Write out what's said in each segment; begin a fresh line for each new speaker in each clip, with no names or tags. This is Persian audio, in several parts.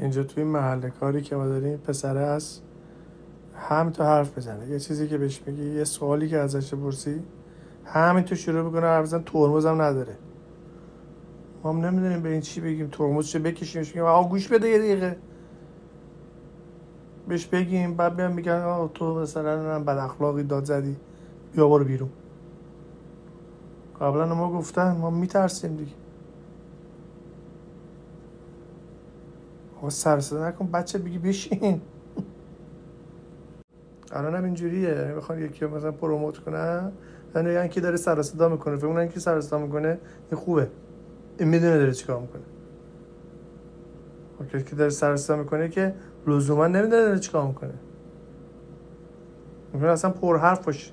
اینجا توی محل کاری که ما داریم پسره هست هم تو حرف بزنه. یه چیزی که بهش میگی یه سوالی که ازش پرسی همین تو شروع می‌کنه حرف بزن ترمز هم نداره. ما هم نمی‌دونیم به این چی بگیم ترمز چه بکشیمش بگیم آقا گوش بده یه دقیقه. بهش بگیم بعد بیان میگن آقا تو مثلا بد اخلاقی داد زدی بیا برو بیرون. قبلا ما گفتن ما میترسیم دیگه. آقا سر صدا نکن بچه بگی بشین. الان هم اینجوریه. بخوان یکی رو مثلا پروموت کنن. یعنی یعنی داره سر صدا می‌کنه. فکر کنن کی سر صدا می‌کنه این خوبه. این می‌دونه داره چیکار می‌کنه. کسی که داره سر صدا می‌کنه که لزوما نمی‌دونه داره چیکار می‌کنه. ممکنه اصلا پر حرف باشه.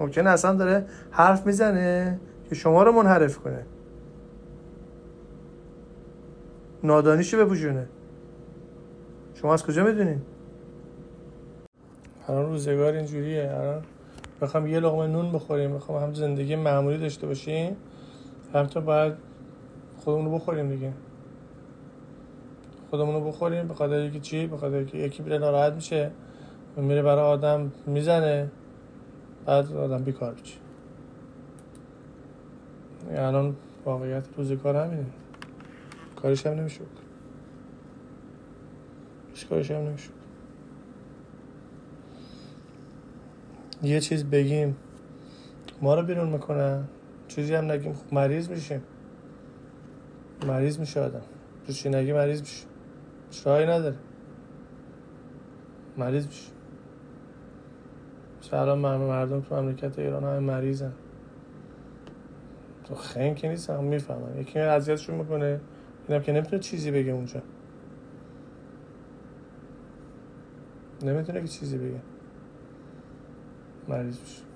ممکنه اصلا داره حرف می‌زنه که شما رو منحرف کنه. نادانیشو بپوشونه. شما از کجا می‌دونین؟ الان روزگار اینجوریه. الان بخوام یه لقمه نون بخوریم. بخوام هم زندگی معمولی داشته باشیم هم تا باید خودمون رو بخوریم دیگه. خودمون رو بخوریم. به خاطر اینکه چی؟ به خاطر اینکه یکی میره ناراحت میشه. میره برای آدم می‌زنه. بعد آدم بیکار میشه. الان واقعیت روزگار همینه. کارش هم نمی‌شد. هیچ کارش هم نمی‌شد. یه چیز بگیم. ما رو بیرون می‌کنن. چیزی هم نگیم. خب مریض میشیم. مریض میشه آدم. تو چی نگی مریض میشه. راهی نداره. مریض میشه. الان مردم تو مملکت ایران همه مریضن. تو خنگ که نیست هم می‌فهمن. یکی اذیتشون می‌کنه. اینم که نمی‌تونه چیزی بگه اونجا. نمی‌تونه که چیزی بگه. مریض میشه